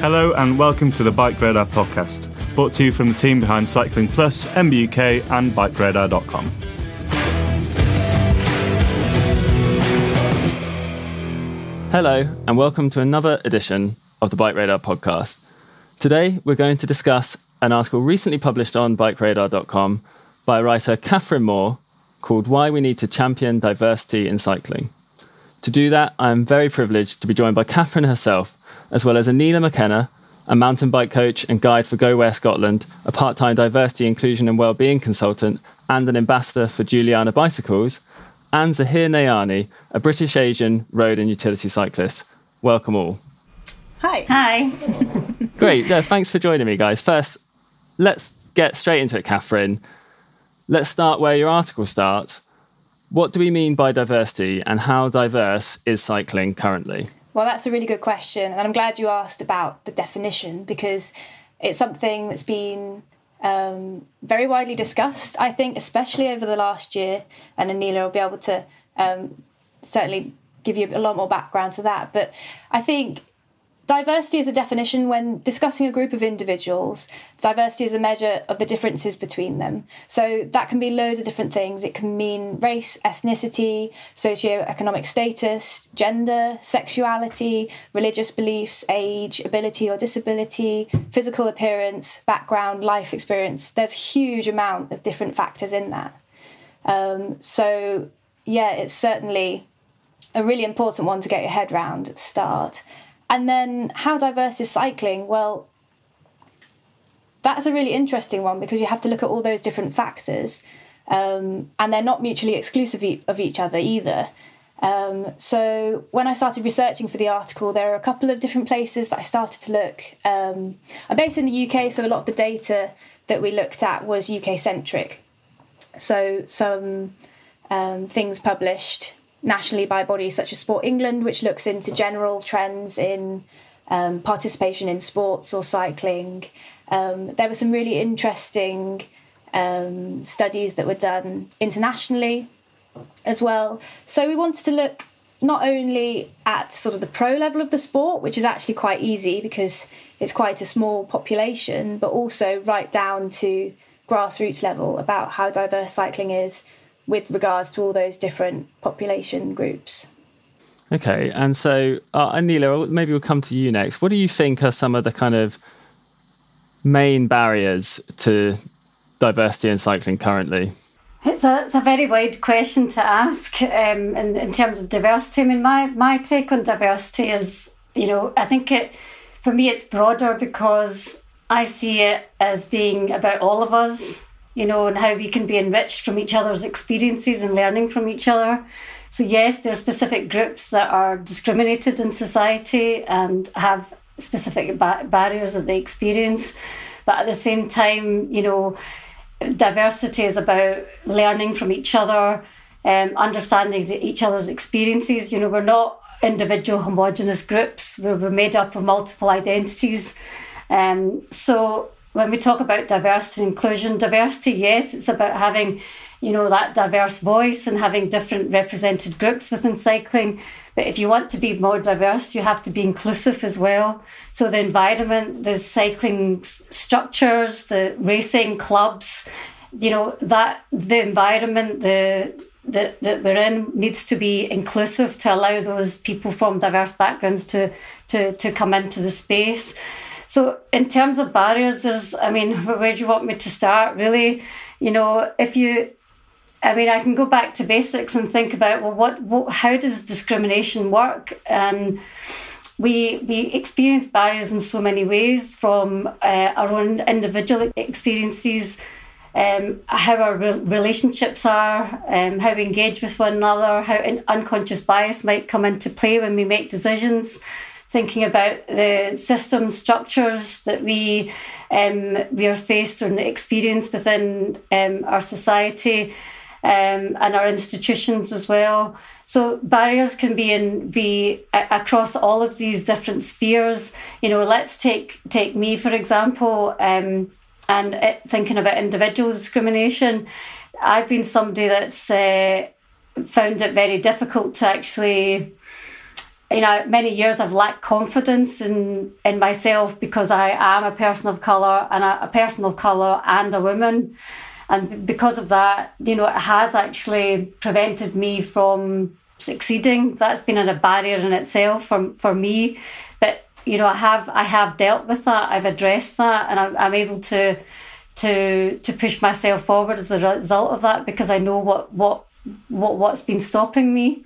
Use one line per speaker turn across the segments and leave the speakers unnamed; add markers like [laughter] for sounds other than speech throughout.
Hello and welcome to the Bike Radar podcast, brought to you from the team behind Cycling Plus, MBUK, and BikeRadar.com.
Hello, and welcome to another edition of the Bike Radar podcast. Today, we're going to discuss an article recently published on BikeRadar.com by writer Katherine Moore called Why We Need to Champion Diversity in Cycling. To do that, I am very privileged to be joined by Katherine herself, as well as Aneela McKenna, a mountain bike coach and guide for Go Where Scotland, a part time diversity, inclusion, and wellbeing consultant, and an ambassador for Juliana Bicycles, and Zahir Nayani, a British Asian road and utility cyclist. Welcome all.
Hi.
Hi. [laughs]
Great. Yeah, thanks for joining me, guys. First, let's get straight into it, Katherine. Let's start where your article starts. What do we mean by diversity and how diverse is cycling currently?
Well, that's a really good question. And I'm glad you asked about the definition because it's something that's been um, very widely discussed, I think, especially over the last year. And Aneela will be able to um, certainly give you a lot more background to that. But I think Diversity is a definition when discussing a group of individuals. Diversity is a measure of the differences between them. So that can be loads of different things. It can mean race, ethnicity, socio-economic status, gender, sexuality, religious beliefs, age, ability or disability, physical appearance, background, life experience. There's a huge amount of different factors in that. Um, so yeah, it's certainly a really important one to get your head around at the start. And then how diverse is cycling? Well, that's a really interesting one because you have to look at all those different factors, um, and they're not mutually exclusive of each other either. Um, so when I started researching for the article, there are a couple of different places that I started to look. Um, I'm based in the UK, so a lot of the data that we looked at was UK centric. So some um, things published nationally by bodies such as Sport England, which looks into general trends in um, participation in sports or cycling. Um, there were some really interesting um, studies that were done internationally as well. So we wanted to look not only at sort of the pro level of the sport, which is actually quite easy because it's quite a small population, but also right down to grassroots level about how diverse cycling is with regards to all those different population groups.
Okay, and so uh, Aneela, maybe we'll come to you next. What do you think are some of the kind of main barriers to diversity in cycling currently?
It's a, it's a very wide question to ask um, in, in terms of diversity. I mean, my, my take on diversity is, you know, I think it, for me, it's broader because I see it as being about all of us you know, and how we can be enriched from each other's experiences and learning from each other. So, yes, there are specific groups that are discriminated in society and have specific ba- barriers that they experience. But at the same time, you know, diversity is about learning from each other, um, understanding each other's experiences. You know, we're not individual homogenous groups, we're, we're made up of multiple identities. Um, so, when we talk about diversity and inclusion, diversity, yes, it's about having, you know, that diverse voice and having different represented groups within cycling. But if you want to be more diverse, you have to be inclusive as well. So the environment, the cycling structures, the racing clubs, you know, that the environment, the that, that we're in needs to be inclusive to allow those people from diverse backgrounds to to to come into the space. So, in terms of barriers, there's, I mean, [laughs] where do you want me to start? Really, you know, if you, I mean, I can go back to basics and think about, well, what, what how does discrimination work? And we we experience barriers in so many ways from uh, our own individual experiences. um, how our re- relationships are, um, how we engage with one another, how unconscious bias might come into play when we make decisions. Thinking about the system structures that we um, we are faced and experience within um, our society um, and our institutions as well. So barriers can be in be across all of these different spheres. You know, let's take take me for example, um, and it, thinking about individual discrimination. I've been somebody that's uh, found it very difficult to actually you know, many years I've lacked confidence in in myself because I am a person of color and a, a person of color and a woman, and because of that, you know, it has actually prevented me from succeeding. That's been a barrier in itself for, for me. But, you know, I have I have dealt with that. I've addressed that and I'm, I'm able to to to push myself forward as a result of that because I know what what what what's been stopping me.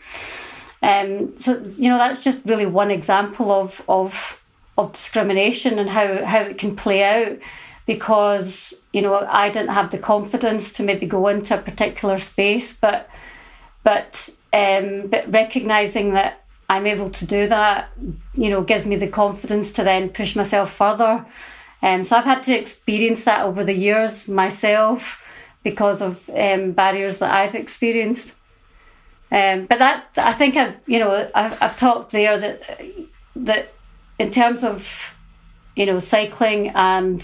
Um, so you know that's just really one example of of of discrimination and how how it can play out because you know I didn't have the confidence to maybe go into a particular space, but but um, but recognizing that I'm able to do that, you know, gives me the confidence to then push myself further. Um, so I've had to experience that over the years myself because of um, barriers that I've experienced. Um, but that I think I, you know, I've, I've talked there that that in terms of you know cycling and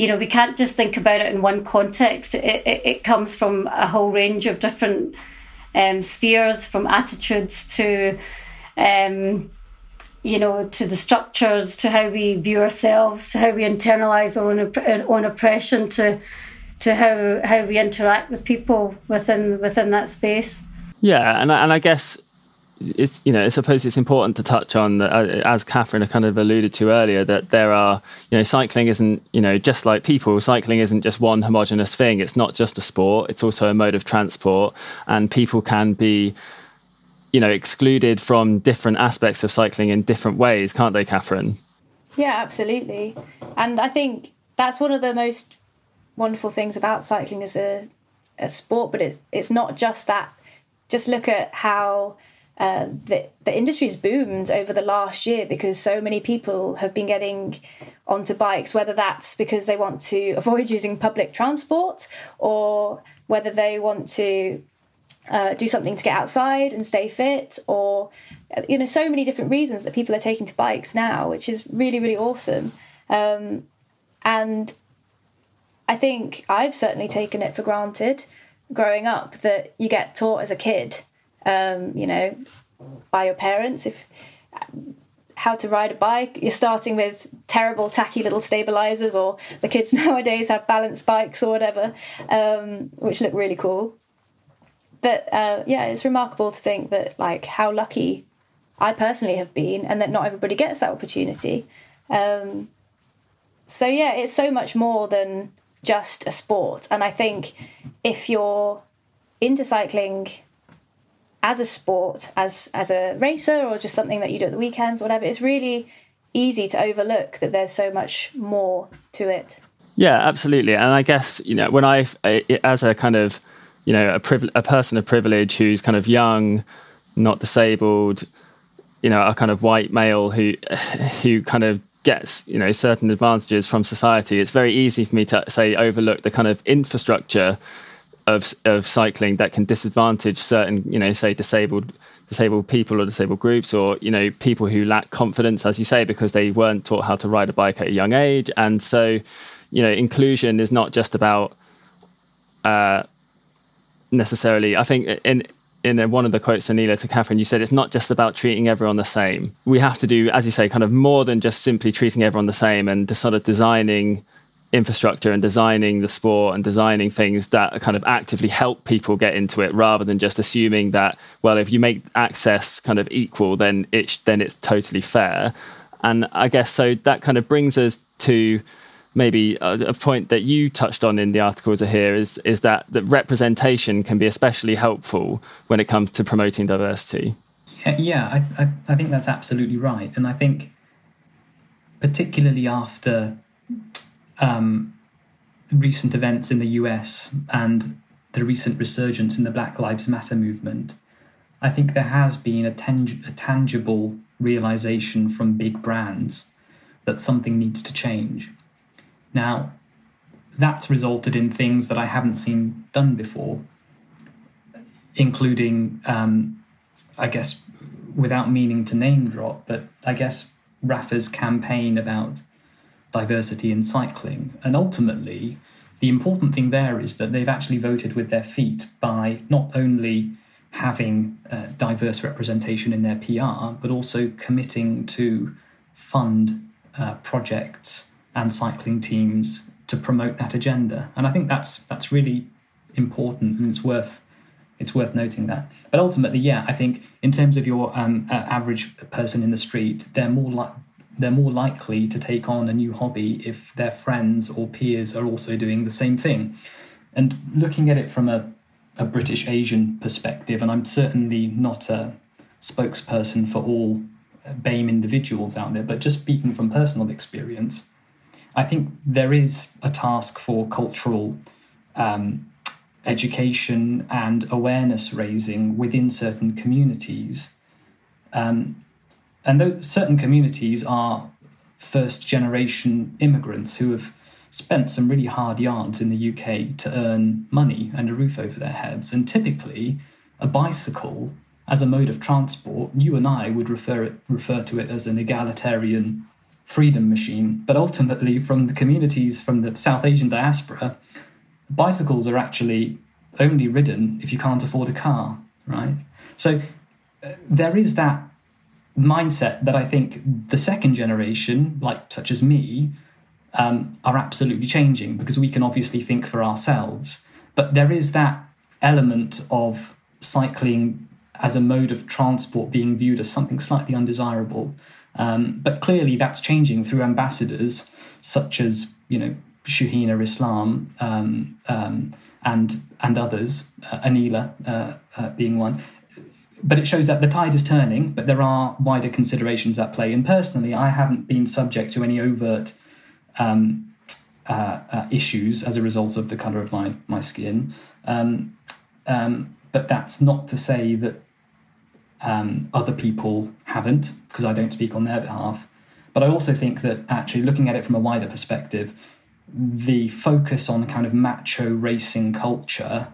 you know, we can't just think about it in one context. It, it, it comes from a whole range of different um, spheres, from attitudes to, um, you know, to the structures, to how we view ourselves, to how we internalize our own, our own oppression, to to how how we interact with people within within that space.
Yeah, and and I guess it's you know I suppose it's important to touch on uh, as Katherine kind of alluded to earlier that there are you know cycling isn't you know just like people cycling isn't just one homogenous thing. It's not just a sport. It's also a mode of transport and people can be you know excluded from different aspects of cycling in different ways can't they Katherine?
Yeah absolutely. And I think that's one of the most wonderful things about cycling as a, a sport but it's it's not just that just look at how uh, the, the industry's boomed over the last year because so many people have been getting onto bikes, whether that's because they want to [laughs] avoid using public transport or whether they want to uh, do something to get outside and stay fit or you know so many different reasons that people are taking to bikes now which is really really awesome. Um, and i think i've certainly taken it for granted growing up that you get taught as a kid um, you know, by your parents. If how to ride a bike, you're starting with terrible, tacky little stabilizers, or the kids [laughs] nowadays have balance bikes or whatever, um, which look really cool. But uh, yeah, it's remarkable to think that like how lucky I personally have been, and that not everybody gets that opportunity. Um, so yeah, it's so much more than just a sport, and I think if you're into cycling as a sport, as as a racer, or just something that you do at the weekends, whatever, it's really easy to overlook that there's so much more to it.
Yeah, absolutely. And I guess you know when I, as a kind of you know a priv- a person of privilege who's kind of young, not disabled, you know, a kind of white male who [sighs] who kind of gets you know certain advantages from society. It's very easy for me to say overlook the kind of infrastructure of of cycling that can disadvantage certain, you know, say disabled disabled people or disabled groups, or you know, people who lack confidence, as you say, because they weren't taught how to ride a bike at a young age. And so, you know, inclusion is not just about uh, necessarily. I think in in one of the quotes, Aneela, to Katherine, you said it's not just about treating everyone the same. We have to do, as you say, kind of more than just simply treating everyone the same and sort of designing infrastructure and designing the sport and designing things that kind of actively help people get into it rather than just assuming that well if you make access kind of equal then it then it's totally fair and i guess so that kind of brings us to maybe a, point that you touched on in the articles here is is that that representation can be especially helpful when it comes to promoting diversity
yeah, yeah I, I, I think that's absolutely right and i think particularly after um, recent events in the US and the recent resurgence in the Black Lives Matter movement, I think there has been a, tang- a tangible realization from big brands that something needs to change. Now, that's resulted in things that I haven't seen done before, including, um, I guess, without meaning to name drop, but I guess Rapha's campaign about diversity in cycling. And ultimately, the important thing there is that they've actually voted with their feet by not only having uh, diverse representation in their PR, but also committing to fund uh, projects and cycling teams to promote that agenda. And I think that's that's really important, and it's worth it's worth noting that. But ultimately, yeah, I think in terms of your um, uh, average person in the street, they're more like they're more likely to take on a new hobby if their friends or peers are also doing the same thing. And looking at it from a, a British Asian perspective, and I'm certainly not a spokesperson for all BAME individuals out there, but just speaking from personal experience, I think there is a task for cultural um, education and awareness raising within certain communities. Um, and those certain communities are first generation immigrants who have spent some really hard yards in the UK to earn money and a roof over their heads. And typically, a bicycle as a mode of transport, you and I would refer it, refer to it as an egalitarian freedom machine. But ultimately, from the communities from the South Asian diaspora, bicycles are actually only ridden if you can't afford a car, right? So uh, there is that mindset that I think the second generation, like such as me, um, are absolutely changing because we can obviously think for ourselves. But there is that element of cycling as a mode of transport being viewed as something slightly undesirable. Um, but clearly, that's changing through ambassadors such as you know Shahina Islam um, um, and and others, uh, Aneela uh, uh, being one. But it shows that the tide is turning, but there are wider considerations at play. And personally, I haven't been subject to any overt um, uh, uh, issues as a result of the colour of my my skin. Um, um, but that's not to say that um, other people haven't, because I don't speak on their behalf. But I also think that actually looking at it from a wider perspective, the focus on kind of macho racing culture,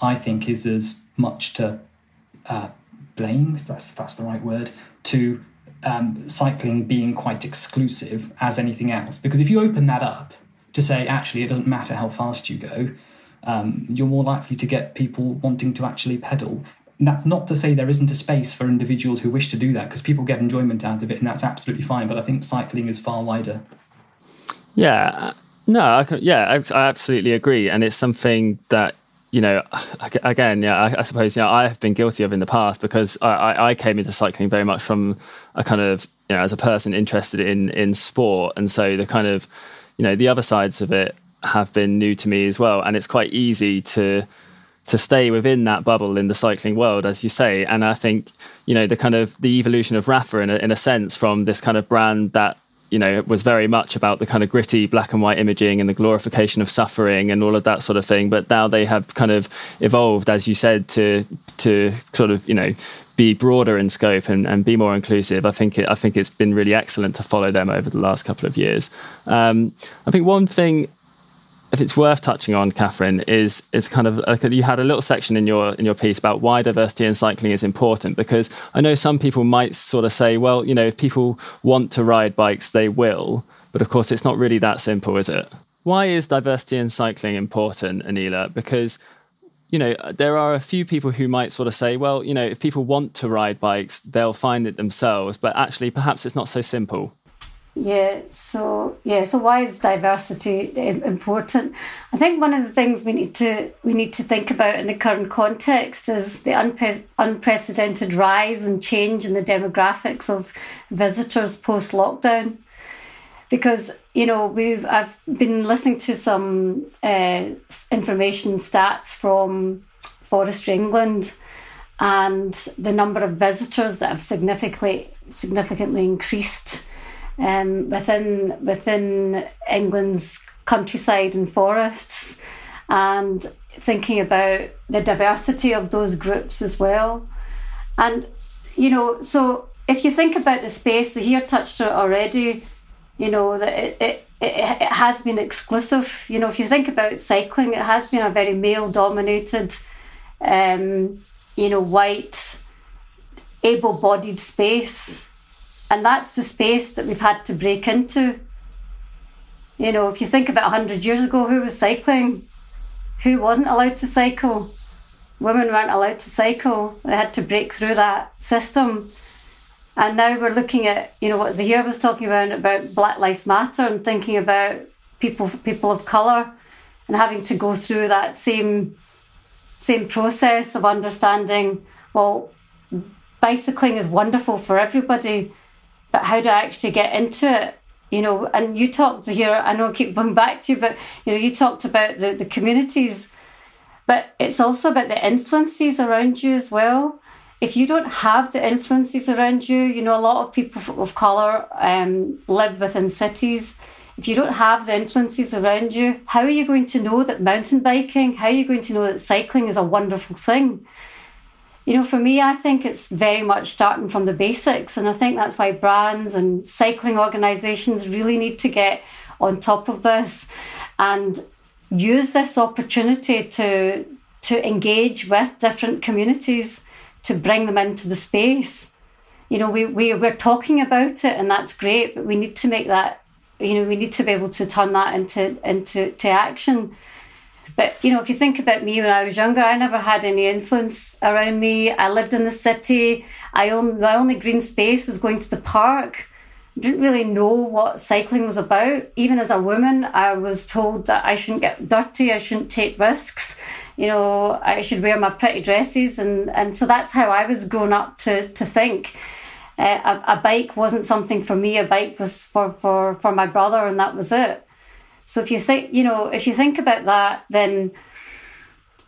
I think, is as much to uh, blame, if that's that's the right word, to um, cycling being quite exclusive as anything else. Because if you open that up to say actually it doesn't matter how fast you go, um, you're more likely to get people wanting to actually pedal. And that's not to say there isn't a space for individuals who wish to do that, because people get enjoyment out of it, and that's absolutely fine. But I think cycling is far wider.
Yeah, uh, no, I can, yeah, I, I absolutely agree, and it's something that you know, [sighs] again, yeah, I, I, suppose know I have been guilty of in the past because I, I, came into cycling very much from a kind of you know as a person interested in in sport, and so the kind of you know the other sides of it have been new to me as well, and it's quite easy to to stay within that bubble in the cycling world, as you say. And I think you know the kind of the evolution of Rapha in a, in a sense from this kind of brand that you know, was very much about the kind of gritty black and white imaging and the glorification of suffering and all of that sort of thing. But now they have kind of evolved, as you said, to to sort of you know be broader in scope and, and be more inclusive. I think it, I think it's been really excellent to follow them over the last couple of years. Um, I think one thing if it's worth touching on, Katherine, is is kind of you had a little section in your in your piece about why diversity in cycling is important because I know some people might sort of say, well, you know, if people want to ride bikes, they will, but of course, it's not really that simple, is it? Why is diversity in cycling important, Aneela? Because you know, there are a few people who might sort of say, well, you know, if people want to ride bikes, they'll find it themselves, but actually, perhaps it's not so simple.
Yeah, so yeah, so why is diversity important? I think one of the things we need to we need to think about in the current context is the unprecedented rise and change in the demographics of visitors post lockdown. Because you know we've I've been listening to some uh, information stats from Forestry England, and the number of visitors that have significantly significantly increased um, within within England's countryside and forests, and thinking about the diversity of those groups as well. And, you know, so if you think about the space, Zahir touched it already, you know, that it, it, it, it has been exclusive. You know, if you think about cycling, it has been a very male dominated, um, you know, white, able bodied space. And that's the space that we've had to break into. You know, if you think about 100 years ago, who was cycling? Who wasn't allowed to cycle? Women weren't allowed to cycle. They had to break through that system. And now we're looking at, you know, what Zahir was talking about, about Black Lives Matter and thinking about people people of colour and having to go through that same same process of understanding, well, bicycling is wonderful for everybody, but how do I actually get into it? You know, and you talked Zahir, I know I keep going back to you, but you know, you talked about the, the communities, but it's also about the influences around you as well. If you don't have the influences around you, you know, a lot of people of colour um, live within cities. If you don't have the influences around you, how are you going to know that mountain biking, how are you going to know that cycling is a wonderful thing? You know, for me, I think it's very much starting from the basics. And I think that's why brands and cycling organisations really need to get on top of this and use this opportunity to to engage with different communities to bring them into the space. You know, we, we, we're talking about it and that's great, but we need to make that, you know, we need to be able to turn that into into to action. But you know, if you think about me when I was younger, I never had any influence around me. I lived in the city. I owned my only green space was going to the park. Didn't really know what cycling was about. Even as a woman, I was told that I shouldn't get dirty, I shouldn't take risks. You know, I should wear my pretty dresses, and and so that's how I was grown up to to think. Uh, a, a bike wasn't something for me. A bike was for for for my brother, and that was it. So if you think, you know, if you think about that, then,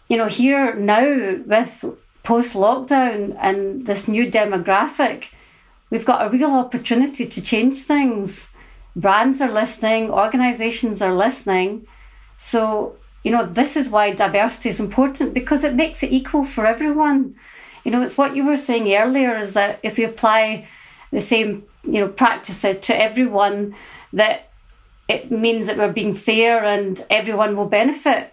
you know, here now with post lockdown and this new demographic, we've got a real opportunity to change things. Brands are listening, organizations are listening. So, you know, this is why diversity is important because it makes it equal for everyone. You know, it's what you were saying earlier is that if we apply the same, you know, practice to everyone, that it means that we're being fair and everyone will benefit.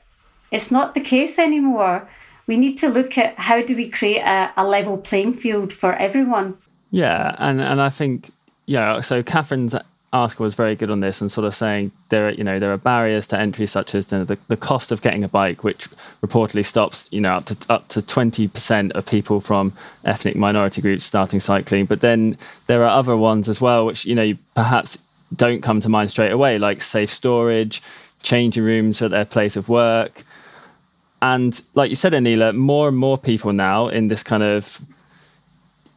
It's not the case anymore. We need to look at how do we create a, a level playing field for everyone.
Yeah, and, and I think yeah, so Katherine's article was very good on this and sort of saying there are you know there are barriers to entry such as the, the cost of getting a bike which reportedly stops you know up to up to 20% of people from ethnic minority groups starting cycling but then there are other ones as well which you know perhaps don't come to mind straight away, like safe storage, changing rooms at their place of work. And like you said, Aneela, more and more people now in this kind of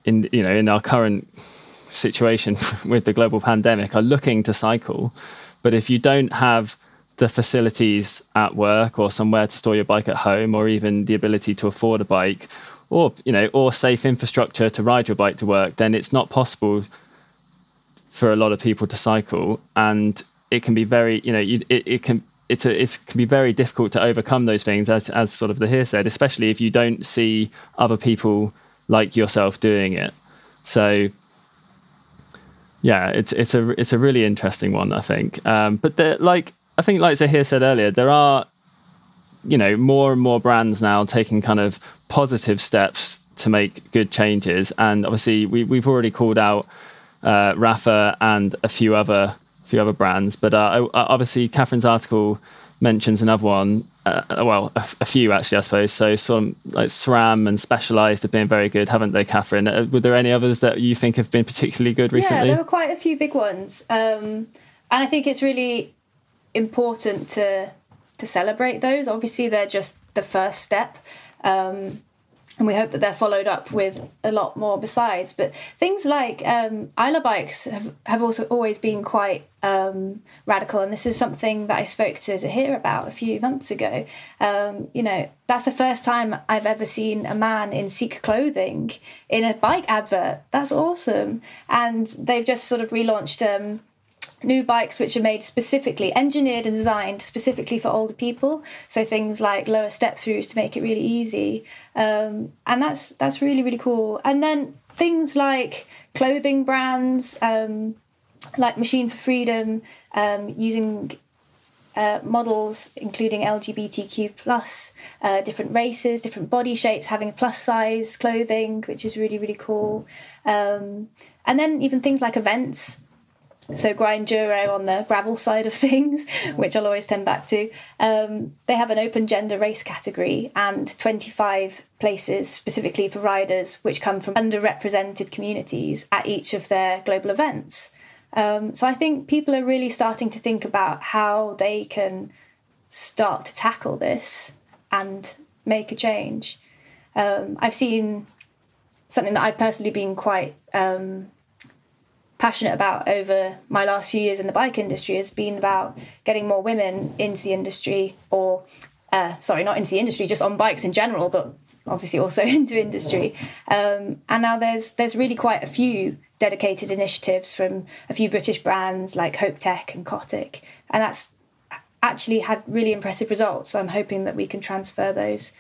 in you know in our current situation [laughs] with the global pandemic are looking to cycle. But if you don't have the facilities at work or somewhere to store your bike at home or even the ability to afford a bike or you know or safe infrastructure to ride your bike to work then it's not possible for a lot of people to cycle, and it can be very, you know, you, it, it can it's a, it can be very difficult to overcome those things, as as sort of Zahir said, especially if you don't see other people like yourself doing it. So yeah, it's it's a it's a really interesting one, I think. Um, but the, like I think, like Zahir said earlier, there are you know more and more brands now taking kind of positive steps to make good changes, and obviously we we've already called out uh, Rapha and a few other few other brands. But uh, obviously, Katherine's article mentions another one. Uh, well, a, a, few actually, I suppose. So some like SRAM and Specialized have been very good, haven't they, Katherine? Uh, were there any others that you think have been particularly good recently?
Yeah, there were quite a few big ones, um, and I think it's really important to to celebrate those. Obviously, they're just the first step. Um, and we hope that they're followed up with a lot more besides. But things like um, Isla bikes have, have also always been quite um, radical, and this is something that I spoke to Zahir about a few months ago. Um, you know, that's the first time I've ever seen a man in Sikh clothing in a bike advert. That's awesome, and they've just sort of relaunched um, new bikes which are made specifically, engineered and designed specifically for older people. So things like lower step throughs to make it really easy, um, and that's that's really really cool. And then things like clothing brands, um, like Machine for Freedom, um, using uh, models including LGBTQ plus, uh, different races, different body shapes, having plus size clothing, which is really really cool. Um, and then even things like events. So Grinduro on the gravel side of [laughs] things, which I'll always tend back to. Um, they have an open gender race category and 25 places specifically for riders, which come from underrepresented communities at each of their global events. Um, so I think people are really starting to think about how they can start to tackle this and make a change. Um, I've seen something that I've personally been quite um, passionate about over my last few years in the bike industry has been about getting more women into the industry or uh, sorry not into the industry just on bikes in general but obviously also [laughs] into industry um, and now there's there's really quite a few dedicated initiatives from a few British brands like Hope Tech and Cotic, and that's actually had really impressive results. So I'm hoping that we can transfer those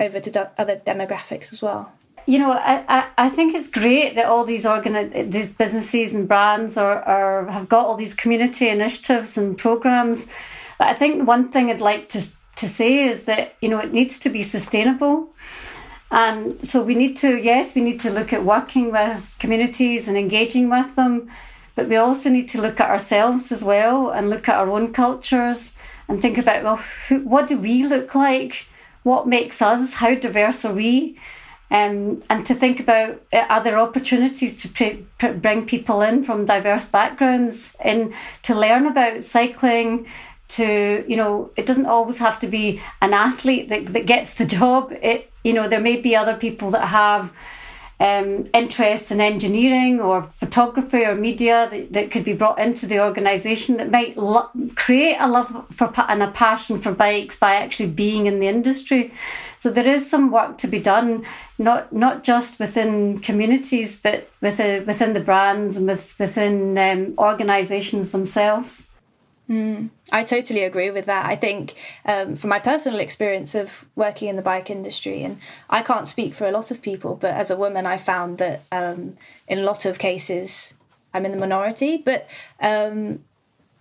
over to do- other demographics as well.
You know, I, I, I, think it's great that all these organi- these businesses and brands are, are have got all these community initiatives and programs. But I think the one thing I'd like to to say is that you know it needs to be sustainable. And so we need to, yes, we need to look at working with communities and engaging with them, but we also need to look at ourselves as well and look at our own cultures and think about, well, who, what do we look like? What makes us? How diverse are we? Um, and to think about uh, are there opportunities to pre- pre- bring people in from diverse backgrounds in to learn about cycling to you know it doesn't always have to be an athlete that, that gets the [laughs] job. It you know there may be other people that have um, interests in engineering or photography or media that, that could be brought into the organization that might lo- create a love for and a passion for bikes by actually being in the industry. So there is some work to be done not not just within communities but within within the brands and within um, organizations themselves
Mm, I totally agree with that. I think um, from my personal experience of working in the bike industry, and I can't speak for a lot of people, but as a woman, I found that um, in a lot of cases, I'm in the minority. But um,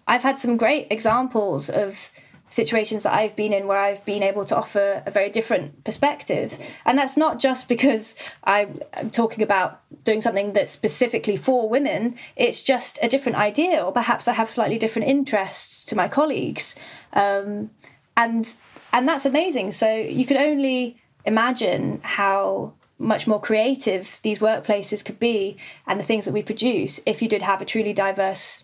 I've had some great examples of situations that I've been in where I've been able to offer a very different perspective. And that's not just because I'm talking about doing something that's specifically for women, it's just a different idea, or perhaps I have slightly different interests to my colleagues. Um, and and that's amazing. So you could only imagine how much more creative these workplaces could be and the things that we produce if you did have a truly diverse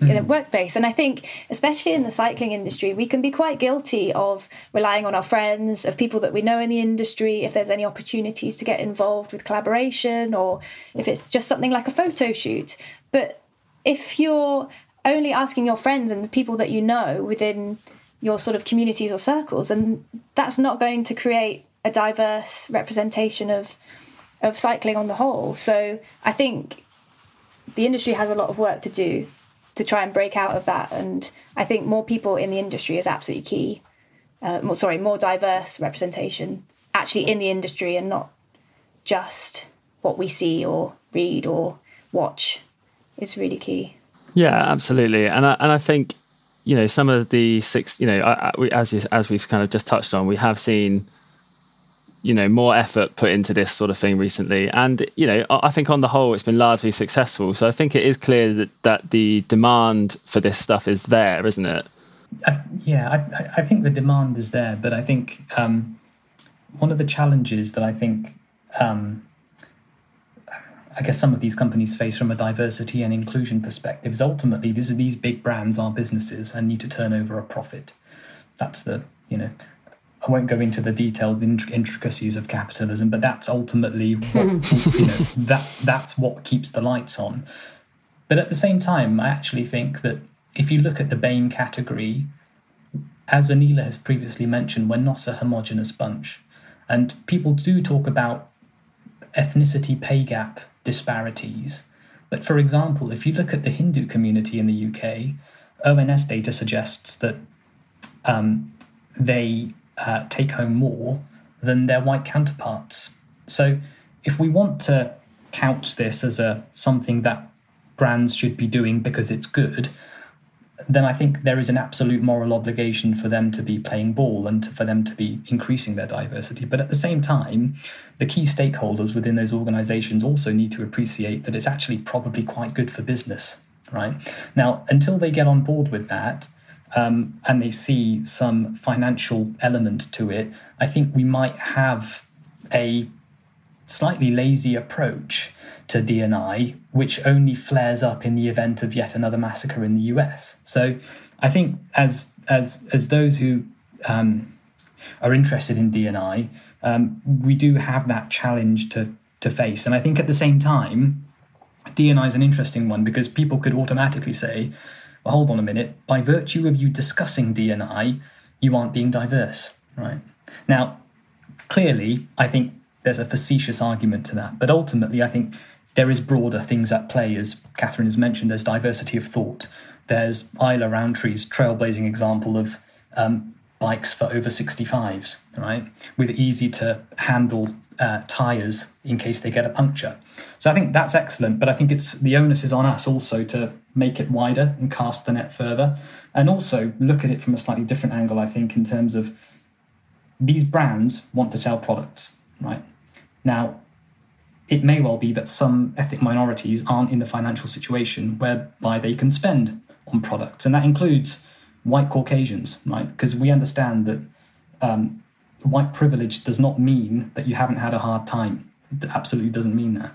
in a mm. workplace. And I think, especially in the cycling industry, we can be quite guilty of relying on our friends, of people that we know in the industry, if there's any opportunities to get involved with collaboration or if it's just something like a photo shoot. But if you're only asking your friends and the people that you know within your sort of communities or circles, and that's not going to create a diverse representation of of cycling on the whole. So I think the industry has a lot of work to do to try and break out of that. And I think more people in the industry is absolutely key. Uh, more, sorry, more diverse representation actually in the industry and not just what we see or read or watch is really key.
Yeah, absolutely. And I, and I think you know some of the six you know I, I, we, as as we've kind of just touched on, we have seen you know more effort put into this sort of thing recently. And you know i think on the whole it's been largely successful. So i think it is clear that, that the demand for this stuff is there isn't it?
Yeah I, I think the demand is there but i think um, one of the challenges that i think um, I guess some of these companies face from a diversity and inclusion perspective is ultimately these are these big brands are businesses and need to turn over a profit. That's the you know I won't go into the details, the intricacies of capitalism, but that's ultimately what, [laughs] you know, that that's what keeps the lights on. But at the same time, I actually think that if you look at the BAME category, as Aneela has previously mentioned, we're not a homogenous bunch, and people do talk about ethnicity pay gap disparities, But for example, if you look at the Hindu community in the UK, ONS data suggests that um, they uh, take home more than their white counterparts. So if we want to couch this as a something that brands should be doing because it's good, then I think there is an absolute moral obligation for them to be playing ball and to, for them to be increasing their diversity. But at the same time, the key stakeholders within those organizations also need to appreciate that it's actually probably quite good for business, right? Now, until they get on board with that, um, and they see some financial element to it, I think we might have a slightly lazy approach to DNI, which only flares up in the event of yet another massacre in the US. So I think as as as those who um, are interested in DNI, um, we do have that challenge to to face. And I think at the same time, DNI is an interesting one because people could automatically say, well, hold on a minute, by virtue of you discussing DNI, you aren't being diverse, right? Now, clearly, I think there's a facetious argument to that, but ultimately, I think there is broader things at play, as Katherine has mentioned. There's diversity of thought. There's Isla Rowntree's trailblazing example of um, bikes for over 65s, right, with easy to handle uh, tires in case they get a puncture. So I think that's excellent, but I think it's the onus is on us also to make it wider and cast the net further, and also look at it from a slightly different angle. I think in terms of these brands want to sell products, right? Now, it may well be that some ethnic minorities aren't in the financial situation whereby they can spend on products, and that includes white Caucasians, right? Because we understand that um, white privilege does not mean that you haven't had a hard time. It absolutely doesn't mean that.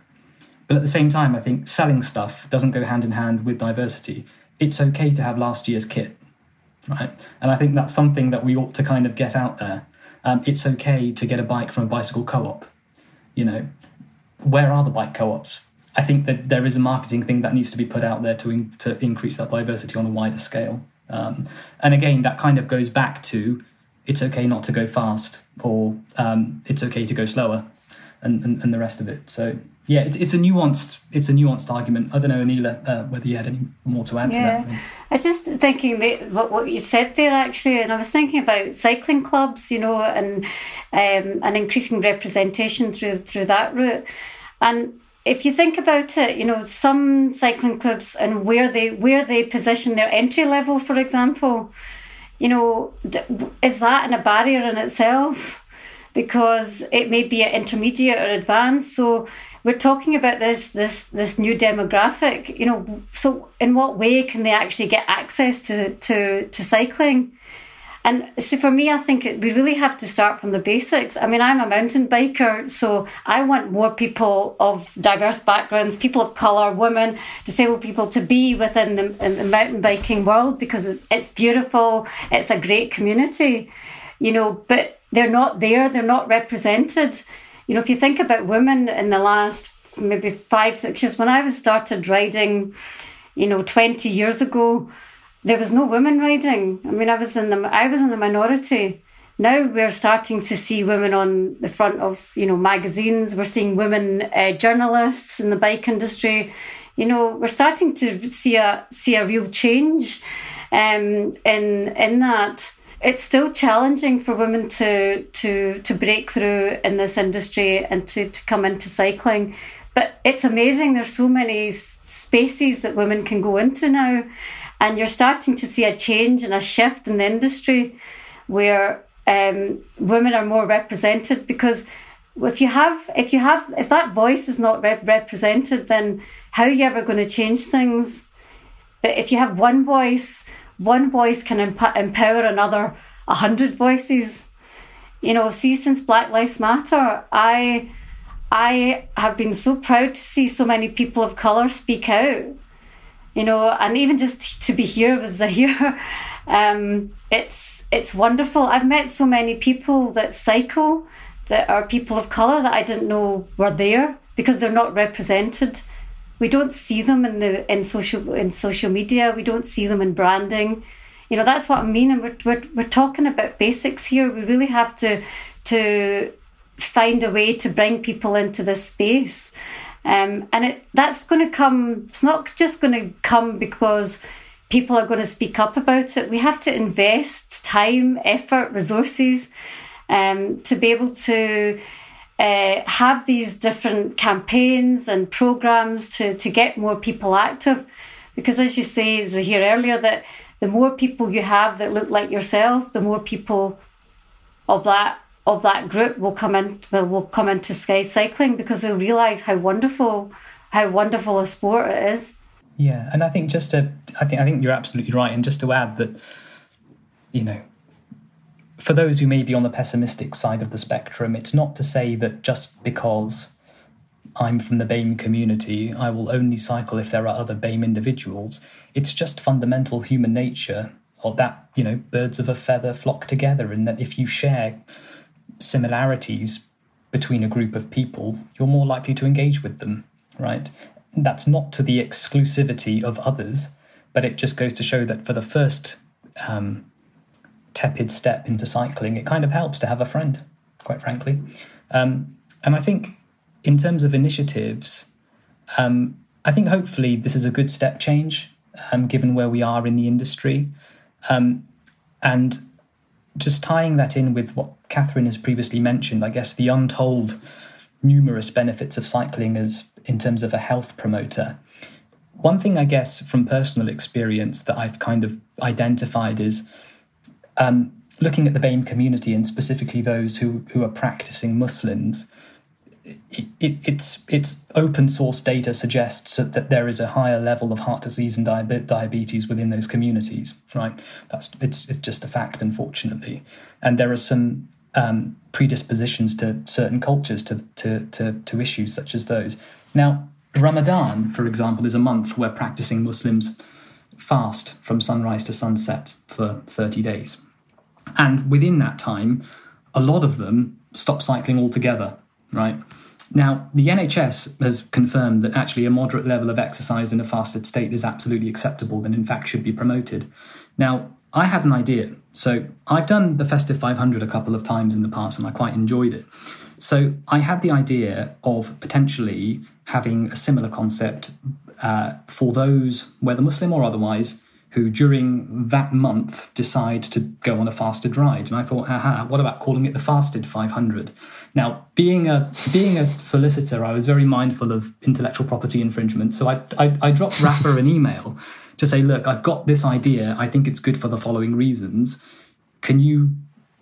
But at the same time, I think selling stuff doesn't go hand in hand with diversity. It's okay to have last year's kit, right? And I think that's something that we ought to kind of get out there. Um, it's okay to get a bike from a bicycle co-op. You know, where are the bike co-ops? I think that there is a marketing thing that needs to be put out there to in, to increase that diversity on a wider scale. Um, and again, that kind of goes back to it's okay not to go fast or um, it's okay to go slower and, and, and, the rest of it. So yeah, it, it's a nuanced it's a nuanced argument. I don't know, Aneela, uh, whether you had any more to add
yeah.
to that.
I just thinking what what you said there actually, and I was thinking about cycling clubs, you know, and um, increasing representation through through that route. And if you think about it, you know, some cycling clubs and where they where they position their entry level, for example, you know, is that in a barrier in itself? Because it may be an intermediate or advanced. So we're talking about this this this new demographic. You know, so in what way can they actually get access to to to cycling? And so for me, I think we really have to start from the basics. I mean, I'm a mountain biker, so I want more people of diverse backgrounds, people of colour, women, disabled people to be within the, the mountain biking world because it's, it's beautiful, it's a great community, you know, but they're not there, they're not represented. You know, if you think about women in the last maybe five, six years, when I was started riding, you know, 20 years ago, there was no women riding. I mean, I was in the I was in the minority. Now we're starting to see women on the front of you know magazines. We're seeing women uh, journalists in the bike industry. You know, we're starting to see a see a real change um, in in that. It's still challenging for women to to to break through in this industry and to, to come into cycling. But it's amazing. There's so many spaces that women can go into now and you're starting to see a change and a shift in the industry where um, women are more represented because if you have if you have if that voice is not rep- represented then how are you ever going to change things? But if you have one voice one voice can emp- empower another a hundred voices. You know see since black lives matter i i have been so proud to see so many people of color speak out you know, and even just to be here with Zahir, [laughs] um, it's it's wonderful. I've met so many people that cycle that are people of colour that I didn't know were there because they're not represented. We don't see them in the in social in social media. We don't see them in branding. You know, that's what I mean. And we're we're, we're talking about basics here. We really have to to find a way to bring people into this space Um, and it, that's going to come, it's not just going to come because people are going to speak up about it. We have to invest time, effort, resources um, to be able to uh, have these different campaigns and programs to, to get more people active. Because as you say, as I hear earlier, that the more people you have that look like yourself, the more people of that of that group will come in will, will come into sky cycling because they'll realise how wonderful how wonderful a sport it is.
Yeah, and I think just to I think I think you're absolutely right, and just to add that, you know, for those who may be on the pessimistic side of the spectrum, it's not to say that just because I'm from the BAME community, I will only cycle if there are other BAME individuals. It's just fundamental human nature, or that you know, birds of a feather flock together, and that if you share similarities between a group of people, you're more likely to engage with them, right? That's not to the exclusivity of others, but it just goes to show that for the first um, tepid step into cycling, it kind of helps to have a friend, quite frankly. Um, and I think in terms of initiatives, um, I think hopefully this is a good step change, um, given where we are in the industry. Um, and just tying that in with what Katherine has previously mentioned, I guess the untold numerous benefits of cycling as in terms of a health promoter. One thing, I guess, from personal experience that I've kind of identified is um, looking at the BAME community and specifically those who, who are practicing Muslims it, it's it's open source data suggests that there is a higher level of heart disease and diabetes within those communities. Right, that's it's it's just a fact, unfortunately, and there are some um, predispositions to certain cultures to, to to to issues such as those. Now, Ramadan, for example, is a month where practicing Muslims fast from sunrise to sunset for 30 days. And within that time, a lot of them stop cycling altogether right? Now, the NHS has confirmed that actually a moderate level of exercise in a fasted state is absolutely acceptable and, in fact, should be promoted. Now, I had an idea. So, I've done the Festive 500 a couple of times in the past and I quite enjoyed it. So, I had the idea of potentially having a similar concept uh, for those, whether Muslim or otherwise, who during that month decide to go on a fasted ride. And I thought, haha, what about calling it the Fasted 500? Now, being a being a solicitor, I was very mindful of intellectual property infringement. So I, I, I dropped Rapha an email to say, look, I've got this idea. I think it's good for the following reasons. Can you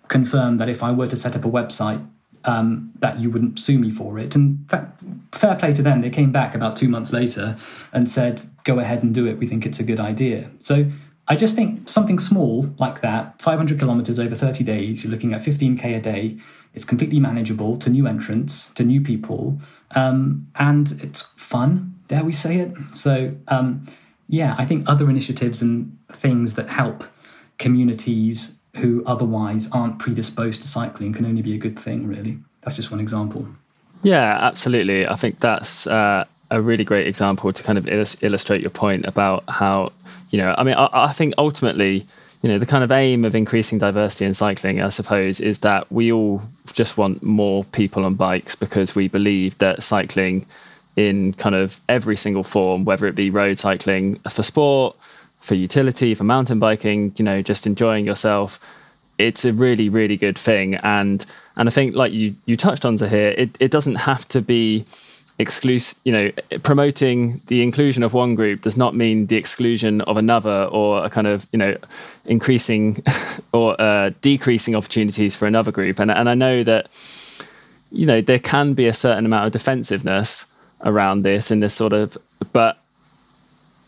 confirm that if I were to set up a website, um, that you wouldn't sue me for it? And that, fair play to them. They came back about two months later and said, go ahead and do it. We think it's a good idea. So I just think something small like that, 500 kilometers over 30 days, you're looking at 15k a day. It's completely manageable to new entrants, to new people, um, and it's fun. Dare we say it? So um, yeah, I think other initiatives and things that help communities who otherwise aren't predisposed to cycling can only be a good thing. Really, that's just one example.
Yeah, absolutely. I think that's uh, a really great example to kind of illustrate your point about how you know i mean I, I, think ultimately you know the kind of aim of increasing diversity in cycling i suppose is that we all just want more people on bikes because we believe that cycling in kind of every single form whether it be road cycling for sport for utility for mountain biking you know just enjoying yourself it's a really really good thing. And and i think like you you touched on to here it, it doesn't have to be exclusive you know promoting the inclusion of one group does not mean the exclusion of another or a kind of you know increasing [laughs] or uh, decreasing opportunities for another group. And and I know that you know there can be a certain amount of defensiveness around this in this sort of but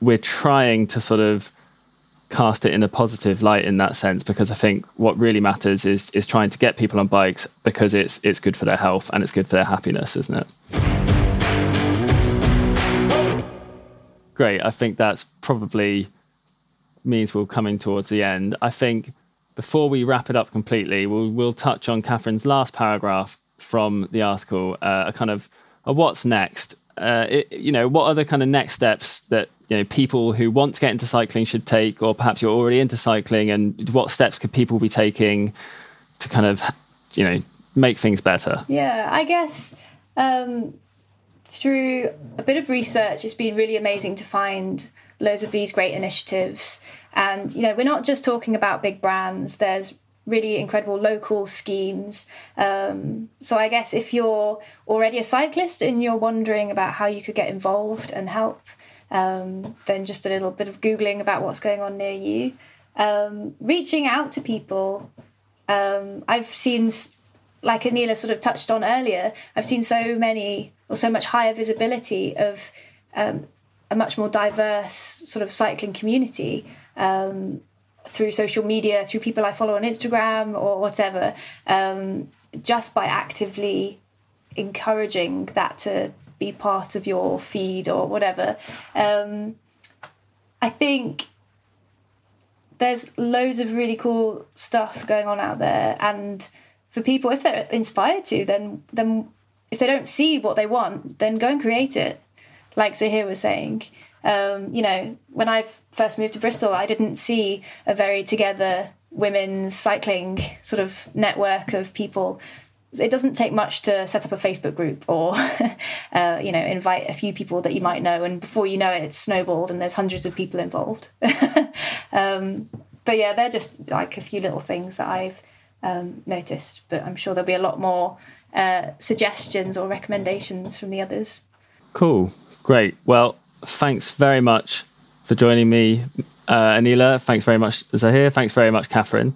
we're trying to sort of cast it in a positive light in that sense because I think what really matters is is trying to get people on bikes because it's it's good for their health and it's good for their happiness isn't it great. I think that's probably means we're coming towards the end. I think before we wrap it up completely, we'll we'll touch on Katherine's last paragraph from the article, uh, a kind of a what's next. Uh, it, you know, what are the kind of next steps that you know people who want to get into cycling should take, or perhaps you're already into cycling, and what steps could people be taking to kind of you know make things better?
Yeah, I guess um, through a bit of research, it's been really amazing to find loads of these great initiatives. And, you know, we're not just talking about big brands, there's really incredible local schemes. Um, so I guess if you're already a cyclist and you're wondering about how you could get involved and help, um, then just a little bit of Googling about what's going on near you. Um, reaching out to people. Um, I've seen, like Aneela sort of touched on earlier, I've seen so many or so much higher visibility of um, a much more diverse sort of cycling community um, through social media, through people I follow on Instagram or whatever, um, just by actively encouraging that to be part of your feed or whatever. Um, I think there's loads of really cool stuff going on out there, and for people, if they're inspired to, then then if they don't see what they want, then go and create it. Like Zahir was saying, um, you know, when I first moved to Bristol, I didn't see a very together women's cycling sort of network of people. It doesn't take much to set up a Facebook group or, [laughs] uh, you know, invite a few people that you might know, and before you know it, it's snowballed and there's hundreds of people involved. [laughs] um, but yeah, they're just like a few little things that I've um, noticed. But I'm sure there'll be a lot more uh, suggestions or recommendations from the others.
Cool, great. Well, thanks very much for joining me, uh, Aneela. Thanks very much, Zahir. Thanks very much, Katherine.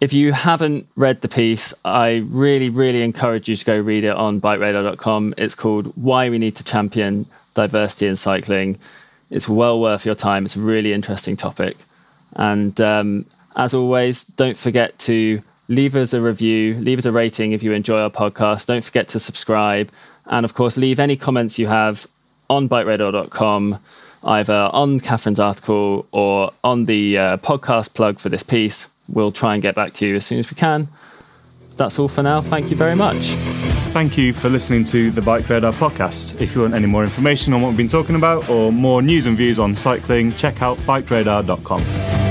If you haven't read the piece, I really, really encourage you to go read it on bikeradar.com. It's called Why We Need to Champion Diversity in Cycling. It's well worth your time. It's a really interesting topic. And um, as always, don't forget to leave us a review, leave us a rating if you enjoy our podcast. Don't forget to subscribe. And of course, leave any comments you have on bikeradar.com, either on Katherine's article or on the uh, podcast plug for this piece. We'll try and get back to you as soon as we can. That's all for now. Thank you very much.
Thank you for listening to the Bike Radar podcast. If you want any more information on what we've been talking about or more news and views on cycling, check out bikeradar.com.